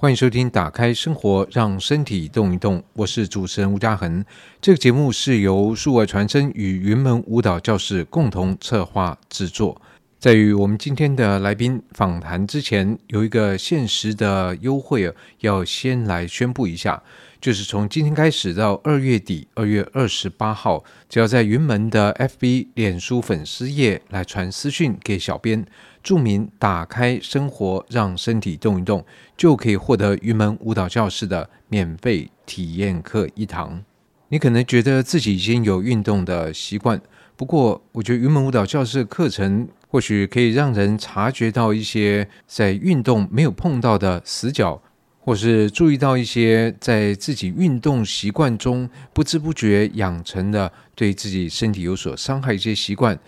欢迎收听《打开生活，让身体动一动》，我是主持人吴嘉恒。这个节目是由数位传声与云门舞蹈教室共同策划制作。在与我们今天的来宾访谈之前，有一个限时的优惠要先来宣布一下，就是从今天开始到二月底，二月二十八号，只要在云门的 FB 脸书粉丝页来传私讯给小编。注明“打开生活，让身体动一动”，就可以获得云门舞蹈教室的免费体验课一堂。你可能觉得自己已经有运动的习惯，不过我觉得云门舞蹈教室课程或许可以让人察觉到一些在运动没有碰到的死角，或是注意到一些在自己运动习惯中不知不觉养成的对自己身体有所伤害一些习惯。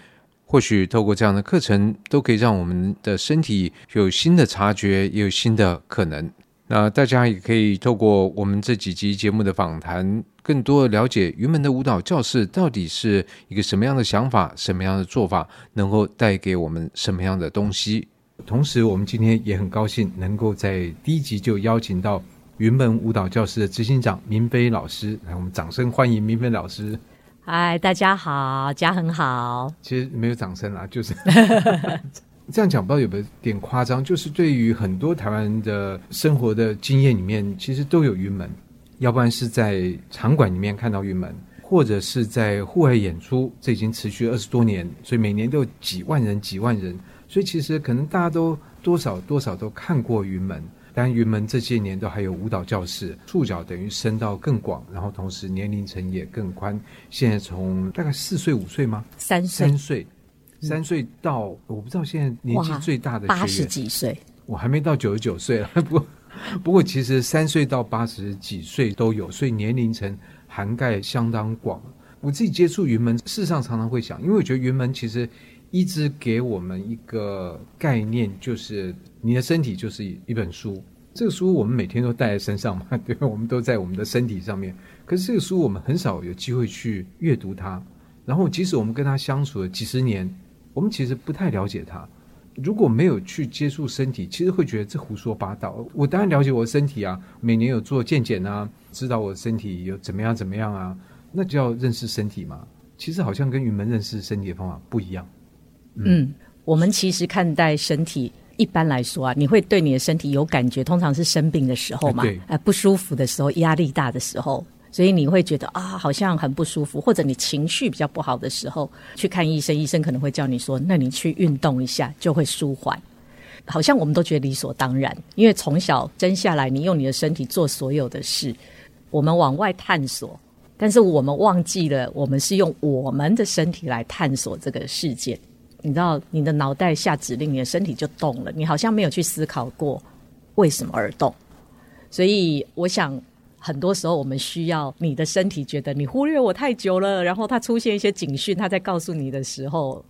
或许透过这样的课程，都可以让我们的身体有新的察觉，也有新的可能。那大家也可以透过我们这几集节目的访谈，更多了解云门的舞蹈教室到底是一个什么样的想法，什么样的做法，能够带给我们什么样的东西。同时，我们今天也很高兴能够在第一集就邀请到云门舞蹈教室的执行长明飞老师，来，我们掌声欢迎明飞老师。嗨，大家好，家很好。其实没有掌声啦，就是 这样讲，不知道有没有点夸张。就是对于很多台湾的生活的经验里面，其实都有云门，要不然是在场馆里面看到云门，或者是在户外演出，这已经持续二十多年，所以每年都有几万人、几万人，所以其实可能大家都多少多少都看过云门。但云门这些年都还有舞蹈教室，触角等于伸到更广，然后同时年龄层也更宽。现在从大概四岁五岁吗？三岁，三岁，三岁到我不知道现在年纪最大的八十几岁，我还没到九十九岁了。不过，不过其实三岁到八十几岁都有，所以年龄层涵盖相当广。我自己接触云门，事实上常常会想，因为我觉得云门其实一直给我们一个概念，就是。你的身体就是一本书，这个书我们每天都带在身上嘛，对吧？我们都在我们的身体上面。可是这个书我们很少有机会去阅读它，然后即使我们跟它相处了几十年，我们其实不太了解它。如果没有去接触身体，其实会觉得这胡说八道。我当然了解我的身体啊，每年有做健检啊，知道我的身体有怎么样怎么样啊，那就要认识身体嘛。其实好像跟云门认识身体的方法不一样。嗯，嗯，我们其实看待身体。一般来说啊，你会对你的身体有感觉，通常是生病的时候嘛，哎、呃，不舒服的时候，压力大的时候，所以你会觉得啊，好像很不舒服，或者你情绪比较不好的时候，去看医生，医生可能会叫你说，那你去运动一下就会舒缓。好像我们都觉得理所当然，因为从小生下来，你用你的身体做所有的事，我们往外探索，但是我们忘记了，我们是用我们的身体来探索这个世界。你知道，你的脑袋下指令，你的身体就动了。你好像没有去思考过为什么而动。所以，我想很多时候我们需要你的身体觉得你忽略我太久了，然后它出现一些警讯，它在告诉你的时候，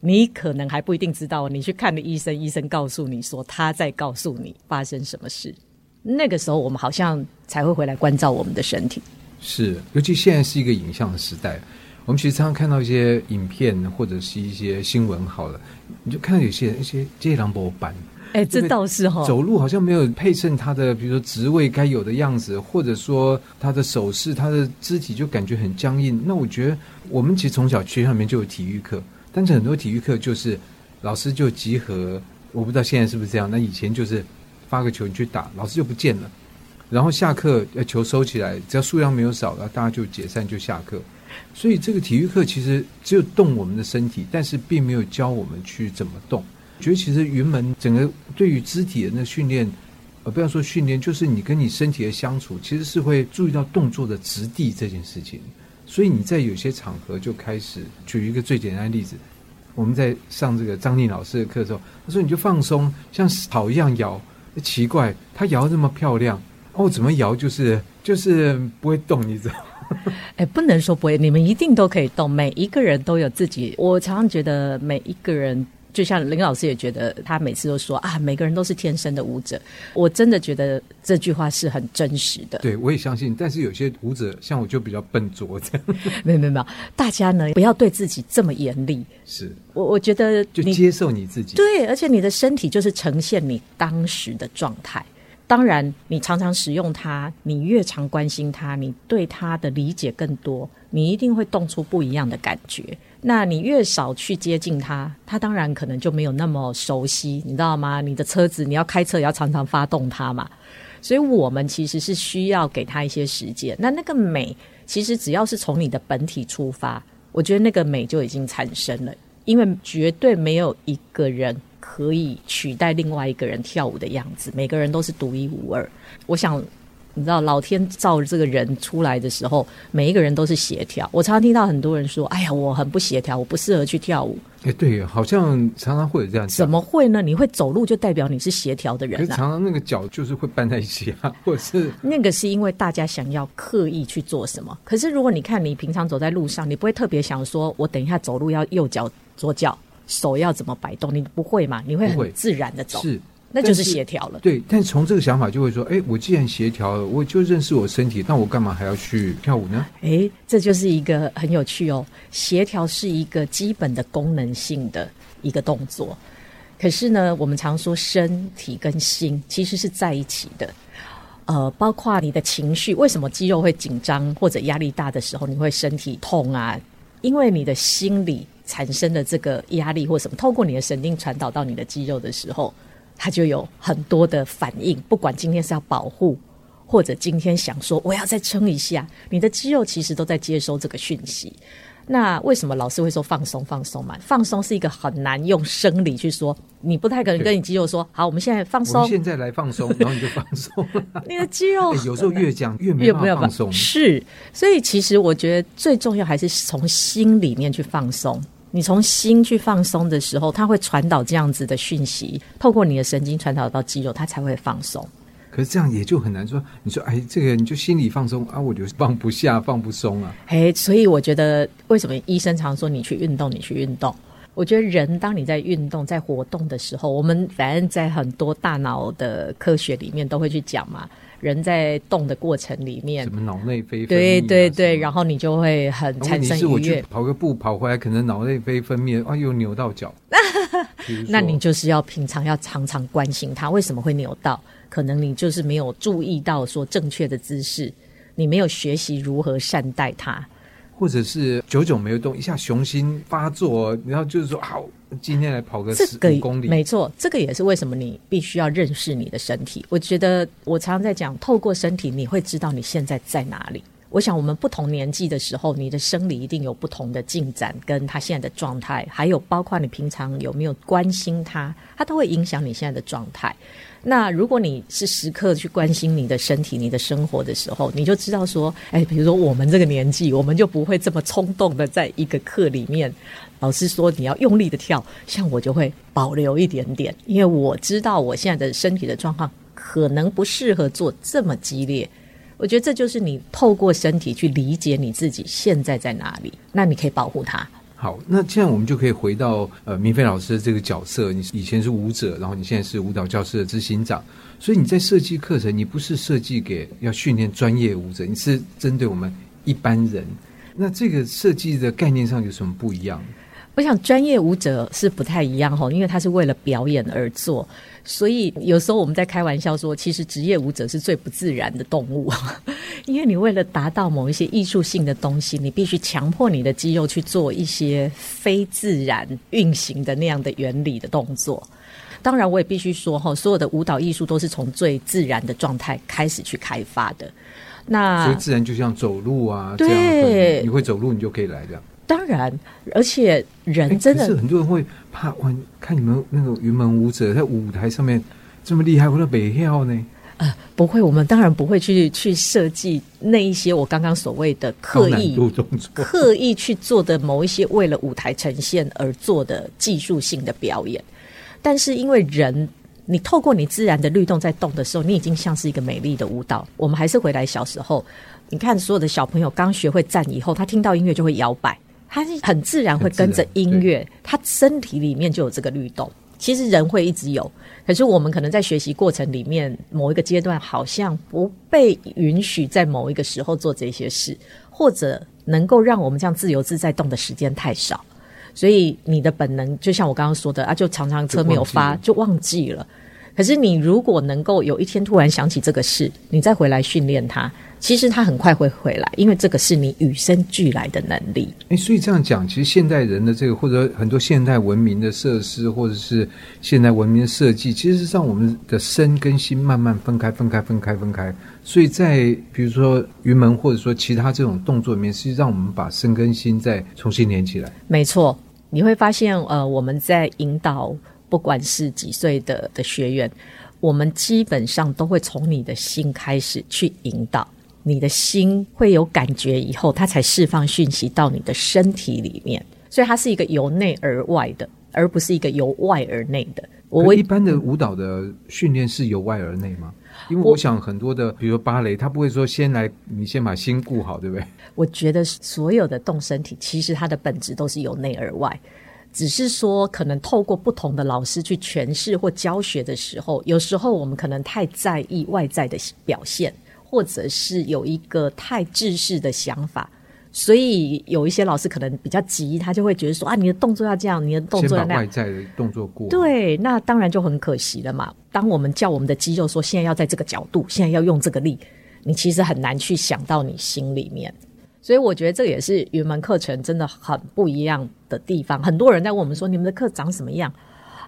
你可能还不一定知道。你去看了医生，医生告诉你说他在告诉你发生什么事。那个时候，我们好像才会回来关照我们的身体。是，尤其现在是一个影像时代。我们其实常常看到一些影片或者是一些新闻，好了，你就看到有些人一些街狼博板，哎，这倒是哈，走路好像没有配衬他的，比如说职位该有的样子，或者说他的手势、他的肢体就感觉很僵硬。那我觉得我们其实从小学校里面就有体育课，但是很多体育课就是老师就集合，我不知道现在是不是这样。那以前就是发个球你去打，老师就不见了，然后下课要球收起来，只要数量没有少了，大家就解散就下课。所以这个体育课其实只有动我们的身体，但是并没有教我们去怎么动。觉得其实云门整个对于肢体的那训练，呃，不要说训练，就是你跟你身体的相处，其实是会注意到动作的质地这件事情。所以你在有些场合就开始举一个最简单的例子，我们在上这个张丽老师的课的时候，他说你就放松，像草一样摇。奇怪，他摇这么漂亮，哦，怎么摇就是就是不会动，你知道？哎，不能说不会，你们一定都可以动。每一个人都有自己。我常常觉得，每一个人，就像林老师也觉得，他每次都说啊，每个人都是天生的舞者。我真的觉得这句话是很真实的。对，我也相信。但是有些舞者，像我就比较笨拙，这样。没有没有没有，大家呢不要对自己这么严厉。是我我觉得就接受你自己。对，而且你的身体就是呈现你当时的状态。当然，你常常使用它，你越常关心它，你对它的理解更多，你一定会动出不一样的感觉。那你越少去接近它，它当然可能就没有那么熟悉，你知道吗？你的车子你要开车也要常常发动它嘛。所以我们其实是需要给它一些时间。那那个美，其实只要是从你的本体出发，我觉得那个美就已经产生了，因为绝对没有一个人。可以取代另外一个人跳舞的样子，每个人都是独一无二。我想，你知道，老天造这个人出来的时候，每一个人都是协调。我常常听到很多人说：“哎呀，我很不协调，我不适合去跳舞。”哎，对，好像常常会有这样。怎么会呢？你会走路就代表你是协调的人啊？常常那个脚就是会绊在一起啊，或者是那个是因为大家想要刻意去做什么。可是如果你看你平常走在路上，你不会特别想说：“我等一下走路要右脚、左脚。”手要怎么摆动？你不会嘛？你会很自然的走，是，那就是协调了。对，但从这个想法就会说，哎，我既然协调了，我就认识我身体，那我干嘛还要去跳舞呢？哎，这就是一个很有趣哦。协调是一个基本的功能性的一个动作，可是呢，我们常说身体跟心其实是在一起的。呃，包括你的情绪，为什么肌肉会紧张或者压力大的时候，你会身体痛啊？因为你的心理。产生的这个压力或什么，透过你的神经传导到你的肌肉的时候，它就有很多的反应。不管今天是要保护，或者今天想说我要再撑一下，你的肌肉其实都在接收这个讯息。那为什么老师会说放松放松嘛？放松是一个很难用生理去说，你不太可能跟你肌肉说好，我们现在放松，现在来放松，然后你就放松。你的肌肉、欸、有时候越讲越没办法放松，是。所以其实我觉得最重要还是从心里面去放松。你从心去放松的时候，它会传导这样子的讯息，透过你的神经传导到肌肉，它才会放松。可是这样也就很难说。你说，哎，这个你就心里放松啊，我就放不下，放不松啊。哎，所以我觉得，为什么医生常说你去运动，你去运动？我觉得人当你在运动、在活动的时候，我们反正在很多大脑的科学里面都会去讲嘛。人在动的过程里面，什么脑内啡分泌、啊？对对对，然后你就会很产生愉悦。我去跑个步，跑回来可能脑内啡分泌，啊，又扭到脚。那你就是要平常要常常关心他为什么会扭到，可能你就是没有注意到说正确的姿势，你没有学习如何善待它。或者是久久没有动，一下雄心发作，然后就是说好，今天来跑个十五公里。没错，这个也是为什么你必须要认识你的身体。我觉得我常常在讲，透过身体，你会知道你现在在哪里。我想，我们不同年纪的时候，你的生理一定有不同的进展，跟他现在的状态，还有包括你平常有没有关心他，他都会影响你现在的状态。那如果你是时刻去关心你的身体、你的生活的时候，你就知道说，哎，比如说我们这个年纪，我们就不会这么冲动的在一个课里面，老师说你要用力的跳，像我就会保留一点点，因为我知道我现在的身体的状况可能不适合做这么激烈。我觉得这就是你透过身体去理解你自己现在在哪里，那你可以保护它。好，那这样我们就可以回到呃明飞老师的这个角色。你以前是舞者，然后你现在是舞蹈教室的执行长，所以你在设计课程，你不是设计给要训练专业舞者，你是针对我们一般人。那这个设计的概念上有什么不一样？我想专业舞者是不太一样哈，因为他是为了表演而做，所以有时候我们在开玩笑说，其实职业舞者是最不自然的动物，因为你为了达到某一些艺术性的东西，你必须强迫你的肌肉去做一些非自然运行的那样的原理的动作。当然，我也必须说哈，所有的舞蹈艺术都是从最自然的状态开始去开发的。那所以自然就像走路啊，这样你会走路，你就可以来这样。当然，而且人真的，是很多人会怕哇，看你们那个云门舞者在舞台上面这么厉害，我都北跳呢。呃，不会，我们当然不会去去设计那一些我刚刚所谓的刻意，刻意去做的某一些为了舞台呈现而做的技术性的表演。但是因为人，你透过你自然的律动在动的时候，你已经像是一个美丽的舞蹈。我们还是回来小时候，你看所有的小朋友刚学会站以后，他听到音乐就会摇摆。他是很自然会跟着音乐，他身体里面就有这个律动。其实人会一直有，可是我们可能在学习过程里面某一个阶段，好像不被允许在某一个时候做这些事，或者能够让我们这样自由自在动的时间太少，所以你的本能就像我刚刚说的啊，就常常车没有发就忘记了。可是你如果能够有一天突然想起这个事，你再回来训练它，其实它很快会回来，因为这个是你与生俱来的能力。诶，所以这样讲，其实现代人的这个，或者很多现代文明的设施，或者是现代文明的设计，其实是让我们的身跟心慢慢分开、分开、分开、分开。所以在比如说云门，或者说其他这种动作里面，是让我们把身跟心再重新连起来。没错，你会发现，呃，我们在引导。不管是几岁的的学员，我们基本上都会从你的心开始去引导，你的心会有感觉以后，它才释放讯息到你的身体里面。所以它是一个由内而外的，而不是一个由外而内的。我一般的舞蹈的训练是由外而内吗？因为我想很多的，比如说芭蕾，他不会说先来，你先把心顾好，对不对？我觉得所有的动身体，其实它的本质都是由内而外。只是说，可能透过不同的老师去诠释或教学的时候，有时候我们可能太在意外在的表现，或者是有一个太制式的想法，所以有一些老师可能比较急，他就会觉得说啊，你的动作要这样，你的动作要那样，外在的动作过，对，那当然就很可惜了嘛。当我们叫我们的肌肉说现在要在这个角度，现在要用这个力，你其实很难去想到你心里面。所以我觉得这也是云门课程真的很不一样的地方。很多人在问我们说：“你们的课长什么样？”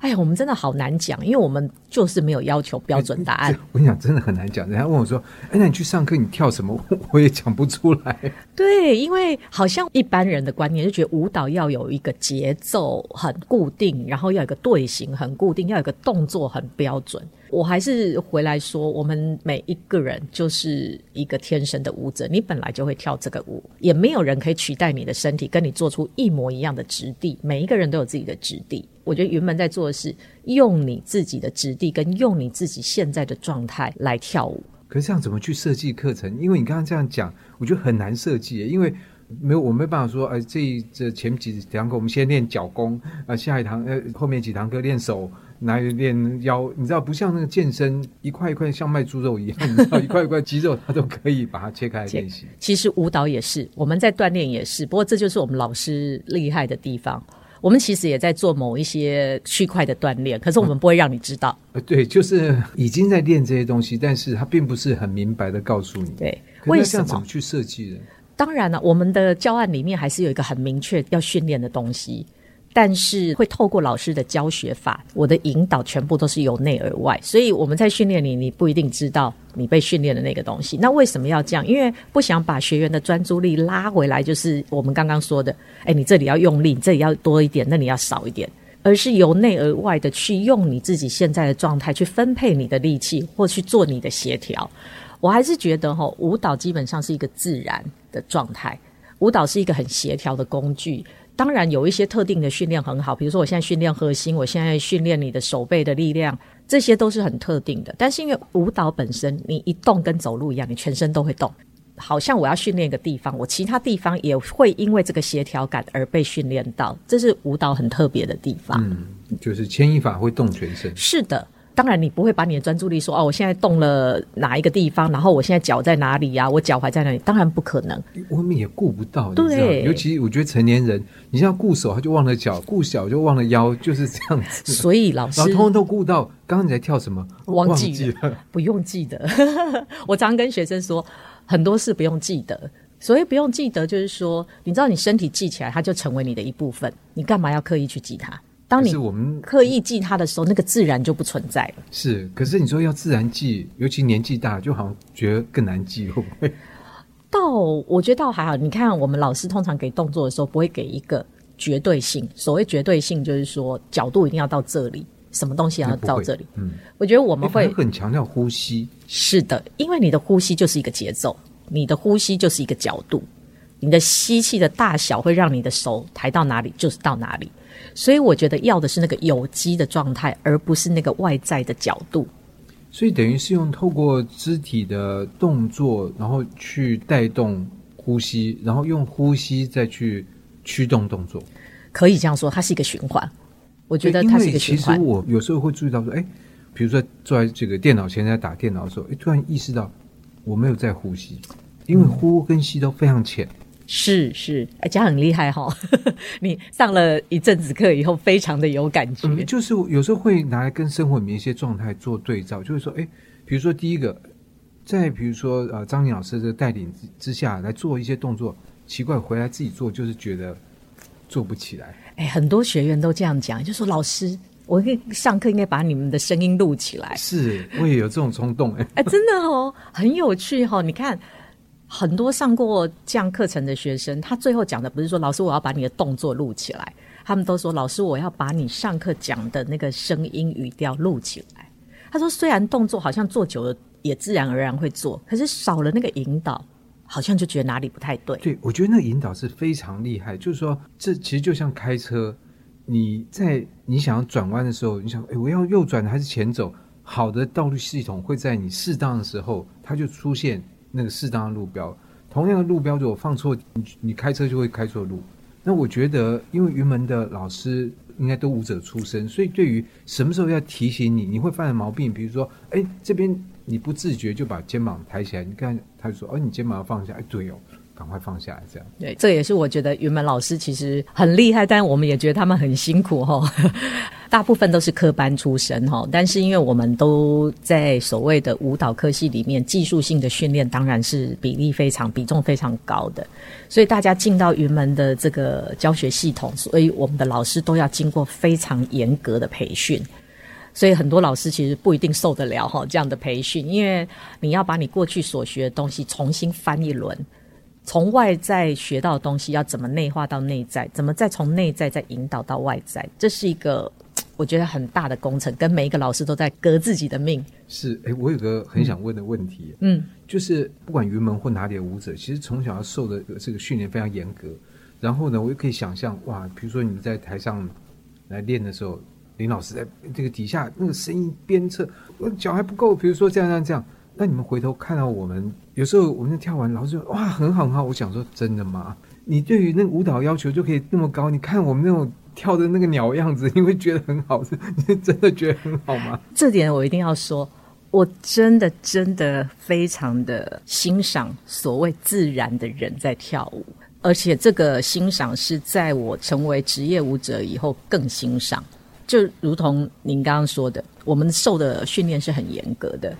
哎呀，我们真的好难讲，因为我们就是没有要求标准答案。欸、我跟你讲，真的很难讲。人家问我说：“哎，那你去上课，你跳什么？”我也讲不出来。对，因为好像一般人的观念就觉得舞蹈要有一个节奏很固定，然后要有一个队形很固定，要有一个动作很标准。我还是回来说，我们每一个人就是一个天生的舞者，你本来就会跳这个舞，也没有人可以取代你的身体，跟你做出一模一样的质地。每一个人都有自己的质地。我觉得云门在做的是用你自己的质地，跟用你自己现在的状态来跳舞。可是这样怎么去设计课程？因为你刚刚这样讲，我觉得很难设计，因为没有我没办法说，哎，这这前几堂课我们先练脚功，啊，下一堂呃后面几堂课练手。拿来练腰，你知道不像那个健身一块一块像卖猪肉一样，你知道一块一块肌肉它都可以把它切开来练习。其实舞蹈也是，我们在锻炼也是，不过这就是我们老师厉害的地方。我们其实也在做某一些区块的锻炼，可是我们不会让你知道。呃、嗯，对，就是已经在练这些东西，但是他并不是很明白的告诉你。对，为什么怎么去设计的？当然了，我们的教案里面还是有一个很明确要训练的东西。但是会透过老师的教学法，我的引导全部都是由内而外，所以我们在训练你，你不一定知道你被训练的那个东西。那为什么要这样？因为不想把学员的专注力拉回来，就是我们刚刚说的，哎，你这里要用力，这里要多一点，那里要少一点，而是由内而外的去用你自己现在的状态去分配你的力气，或去做你的协调。我还是觉得哈，舞蹈基本上是一个自然的状态，舞蹈是一个很协调的工具。当然有一些特定的训练很好，比如说我现在训练核心，我现在训练你的手背的力量，这些都是很特定的。但是因为舞蹈本身，你一动跟走路一样，你全身都会动。好像我要训练一个地方，我其他地方也会因为这个协调感而被训练到，这是舞蹈很特别的地方。嗯，就是牵一发会动全身。是的。当然，你不会把你的专注力说哦，我现在动了哪一个地方，然后我现在脚在哪里呀、啊？我脚踝在哪里？当然不可能，我们也顾不到。对，尤其我觉得成年人，你像顾手，他就忘了脚；顾脚就忘了腰，就是这样子。所以老师，然后通通都顾到。刚刚你在跳什么？忘记了，忘记了不用记得。我常跟学生说，很多事不用记得。所以不用记得，就是说，你知道，你身体记起来，它就成为你的一部分。你干嘛要刻意去记它？当你我们刻意记它的时候，那个自然就不存在了。是，可是你说要自然记，尤其年纪大，就好像觉得更难记，会不会？倒我觉得倒还好。你看，我们老师通常给动作的时候，不会给一个绝对性。所谓绝对性，就是说角度一定要到这里，什么东西要到这里。嗯，我觉得我们会很强调呼吸。是的，因为你的呼吸就是一个节奏，你的呼吸就是一个角度，你的吸气的大小会让你的手抬到哪里就是到哪里。所以我觉得要的是那个有机的状态，而不是那个外在的角度。所以等于是用透过肢体的动作，然后去带动呼吸，然后用呼吸再去驱动动作。可以这样说，它是一个循环。我觉得它是一个循环。其实我有时候会注意到说，哎，比如说坐在这个电脑前在打电脑的时候，哎，突然意识到我没有在呼吸，因为呼跟吸都非常浅。是是，而且很厉害哈、哦！你上了一阵子课以后，非常的有感觉。嗯，就是有时候会拿来跟生活里面一些状态做对照，就是说，哎，比如说第一个，在比如说呃张宁老师的带领之之下来做一些动作，奇怪回来自己做就是觉得做不起来。哎，很多学员都这样讲，就说老师，我可以上课应该把你们的声音录起来。是，我也有这种冲动哎，哎，真的哦，很有趣哈、哦，你看。很多上过这样课程的学生，他最后讲的不是说老师我要把你的动作录起来，他们都说老师我要把你上课讲的那个声音语调录起来。他说虽然动作好像做久了也自然而然会做，可是少了那个引导，好像就觉得哪里不太对。对，我觉得那个引导是非常厉害，就是说这其实就像开车，你在你想要转弯的时候，你想哎我要右转还是前走？好的道路系统会在你适当的时候，它就出现。那个适当的路标，同样的路标，如果放错，你你开车就会开错路。那我觉得，因为云门的老师应该都舞者出身，所以对于什么时候要提醒你，你会犯的毛病，比如说，哎，这边你不自觉就把肩膀抬起来，你看他就说，哦，你肩膀要放下，哎，对哦。赶快放下来，这样。对，这也是我觉得云门老师其实很厉害，但我们也觉得他们很辛苦哈。大部分都是科班出身哈，但是因为我们都在所谓的舞蹈科系里面，技术性的训练当然是比例非常、比重非常高的，所以大家进到云门的这个教学系统，所以我们的老师都要经过非常严格的培训，所以很多老师其实不一定受得了哈这样的培训，因为你要把你过去所学的东西重新翻一轮。从外在学到的东西要怎么内化到内在，怎么再从内在再引导到外在，这是一个 我觉得很大的工程，跟每一个老师都在革自己的命。是，哎，我有个很想问的问题，嗯，就是不管云门或哪里的舞者，其实从小要受的这个训练非常严格。然后呢，我又可以想象，哇，比如说你们在台上来练的时候，林老师在这个底下那个声音鞭策，我脚还不够，比如说这样这样这样。那你们回头看到我们，有时候我们在跳完，老师说哇，很好很好。我想说真的吗？你对于那个舞蹈要求就可以那么高？你看我们那种跳的那个鸟样子，你会觉得很好？是你是真的觉得很好吗？这点我一定要说，我真的真的非常的欣赏所谓自然的人在跳舞，而且这个欣赏是在我成为职业舞者以后更欣赏。就如同您刚刚说的，我们受的训练是很严格的。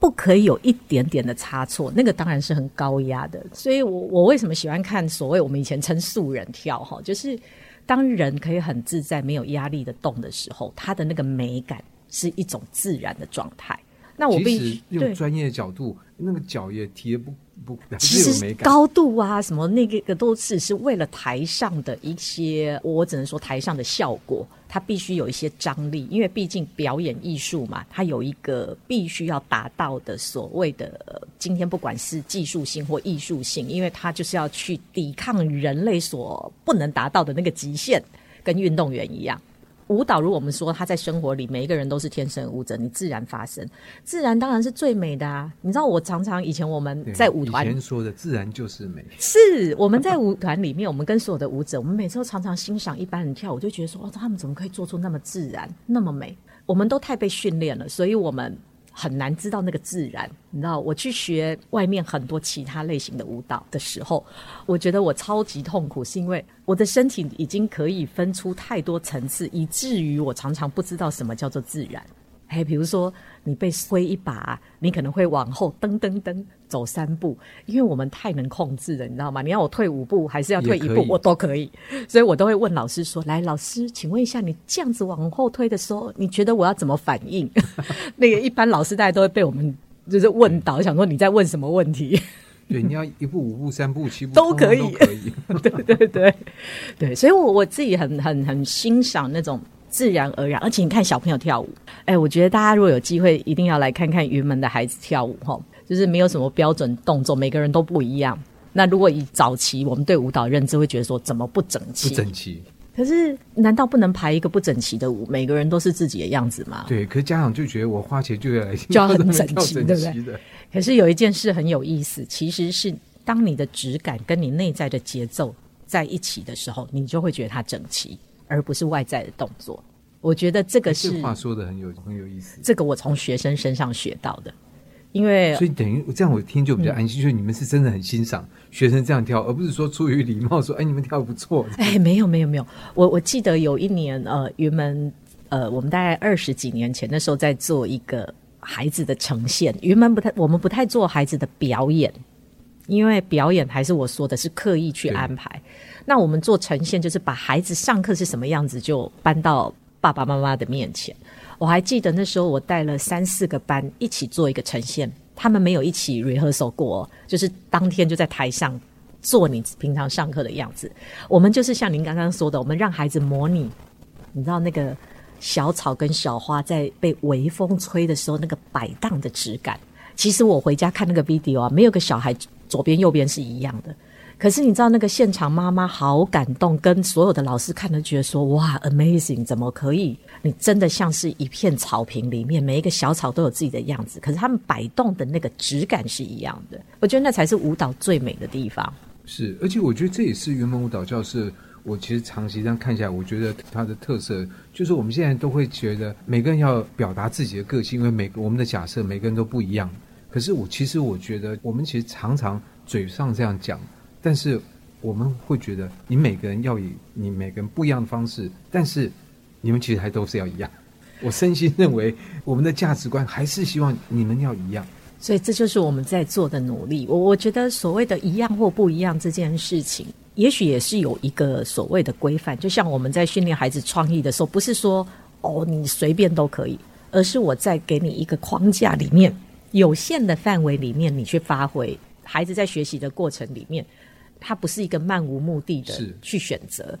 不可以有一点点的差错，那个当然是很高压的。所以我我为什么喜欢看所谓我们以前称素人跳哈，就是当人可以很自在、没有压力的动的时候，他的那个美感是一种自然的状态。那我必须用专业的角度，那个脚也提的不。不，其实高度啊，什么那个个都是是为了台上的一些，我只能说台上的效果，它必须有一些张力，因为毕竟表演艺术嘛，它有一个必须要达到的所谓的，今天不管是技术性或艺术性，因为它就是要去抵抗人类所不能达到的那个极限，跟运动员一样。舞蹈，如果我们说他在生活里，每一个人都是天生舞者，你自然发生，自然当然是最美的啊！你知道，我常常以前我们在舞团以前说的自然就是美，是我们在舞团里面，我们跟所有的舞者，我们每次都常常欣赏一般人跳舞，就觉得说，哦，他们怎么可以做出那么自然、那么美？我们都太被训练了，所以我们。很难知道那个自然，你知道？我去学外面很多其他类型的舞蹈的时候，我觉得我超级痛苦，是因为我的身体已经可以分出太多层次，以至于我常常不知道什么叫做自然。哎，比如说你被推一把，你可能会往后蹬蹬蹬走三步，因为我们太能控制了，你知道吗？你要我退五步，还是要退一步，我都可以。所以我都会问老师说：“来，老师，请问一下，你这样子往后退的时候，你觉得我要怎么反应？” 那个一般老师大家都会被我们就是问倒，想说你在问什么问题？对，你要一步、五步、三步、七步都可以，都可以。对对对对，所以我我自己很很很欣赏那种。自然而然，而且你看小朋友跳舞，哎，我觉得大家如果有机会，一定要来看看云门的孩子跳舞哈，就是没有什么标准动作，每个人都不一样。那如果以早期我们对舞蹈认知，会觉得说怎么不整齐？不整齐。可是难道不能排一个不整齐的舞？每个人都是自己的样子吗？对。可是家长就觉得我花钱就要来就要很整齐，对不对？可是有一件事很有意思，其实是当你的质感跟你内在的节奏在一起的时候，你就会觉得它整齐。而不是外在的动作，我觉得这个是这话说的很有很有意思。这个我从学生身上学到的，因为所以等于这样，我听就比较安心。嗯、就是你们是真的很欣赏学生这样跳，而不是说出于礼貌说：“哎，你们跳得不错。”哎，没有没有没有，我我记得有一年，呃，云门，呃，我们大概二十几年前那时候在做一个孩子的呈现。云门不太，我们不太做孩子的表演，因为表演还是我说的是刻意去安排。那我们做呈现，就是把孩子上课是什么样子，就搬到爸爸妈妈的面前。我还记得那时候，我带了三四个班一起做一个呈现，他们没有一起 rehearsal 过，就是当天就在台上做你平常上课的样子。我们就是像您刚刚说的，我们让孩子模拟，你知道那个小草跟小花在被微风吹的时候那个摆荡的质感。其实我回家看那个 video 啊，没有个小孩左边右边是一样的。可是你知道那个现场妈妈好感动，跟所有的老师看都觉得说哇，amazing，怎么可以？你真的像是一片草坪里面，每一个小草都有自己的样子，可是他们摆动的那个质感是一样的。我觉得那才是舞蹈最美的地方。是，而且我觉得这也是云门舞蹈教室。我其实长期这样看下来，我觉得它的特色就是我们现在都会觉得每个人要表达自己的个性，因为每个我们的假设每个人都不一样。可是我其实我觉得我们其实常常嘴上这样讲。但是我们会觉得，你每个人要以你每个人不一样的方式，但是你们其实还都是要一样。我真心认为，我们的价值观还是希望你们要一样。所以这就是我们在做的努力。我我觉得所谓的一样或不一样这件事情，也许也是有一个所谓的规范。就像我们在训练孩子创意的时候，不是说哦你随便都可以，而是我在给你一个框架里面，有限的范围里面，你去发挥。孩子在学习的过程里面。它不是一个漫无目的的去选择，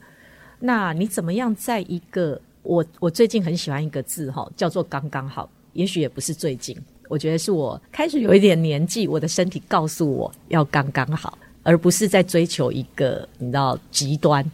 那你怎么样在一个我我最近很喜欢一个字哈，叫做刚刚好。也许也不是最近，我觉得是我开始有一点年纪，我的身体告诉我要刚刚好，而不是在追求一个你知道极端。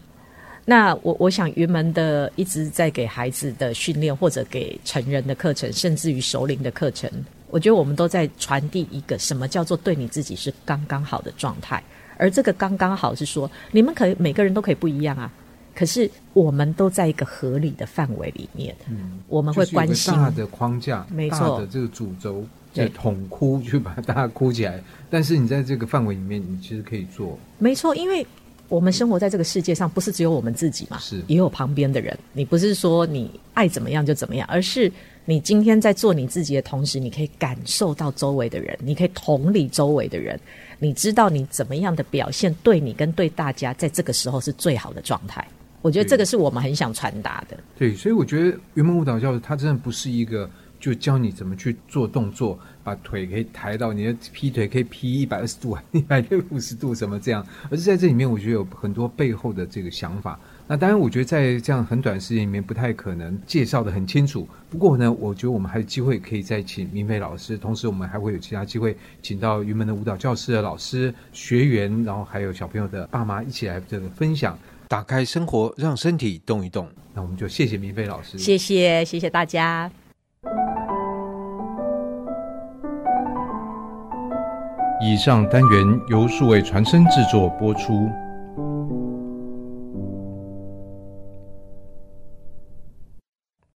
那我我想云门的一直在给孩子的训练，或者给成人的课程，甚至于熟龄的课程，我觉得我们都在传递一个什么叫做对你自己是刚刚好的状态。而这个刚刚好是说，你们可以每个人都可以不一样啊，可是我们都在一个合理的范围里面。嗯，我们会关心大的框架，没错，大的这个主轴，在捅哭就把大家哭起来。但是你在这个范围里面，你其实可以做。没错，因为我们生活在这个世界上，不是只有我们自己嘛，是也有旁边的人。你不是说你爱怎么样就怎么样，而是你今天在做你自己的同时，你可以感受到周围的人，你可以同理周围的人。你知道你怎么样的表现对你跟对大家在这个时候是最好的状态？我觉得这个是我们很想传达的。对，所以我觉得云梦舞蹈教室它真的不是一个就教你怎么去做动作，把腿可以抬到你的劈腿可以劈一百二十度、一百六十度什么这样，而是在这里面我觉得有很多背后的这个想法。那当然，我觉得在这样很短时间里面不太可能介绍的很清楚。不过呢，我觉得我们还有机会可以再请明飞老师，同时我们还会有其他机会请到云门的舞蹈教室的老师、学员，然后还有小朋友的爸妈一起来这个分享，打开生活，让身体动一动。那我们就谢谢明飞老师，谢谢谢谢大家。以上单元由数位传声制作播出。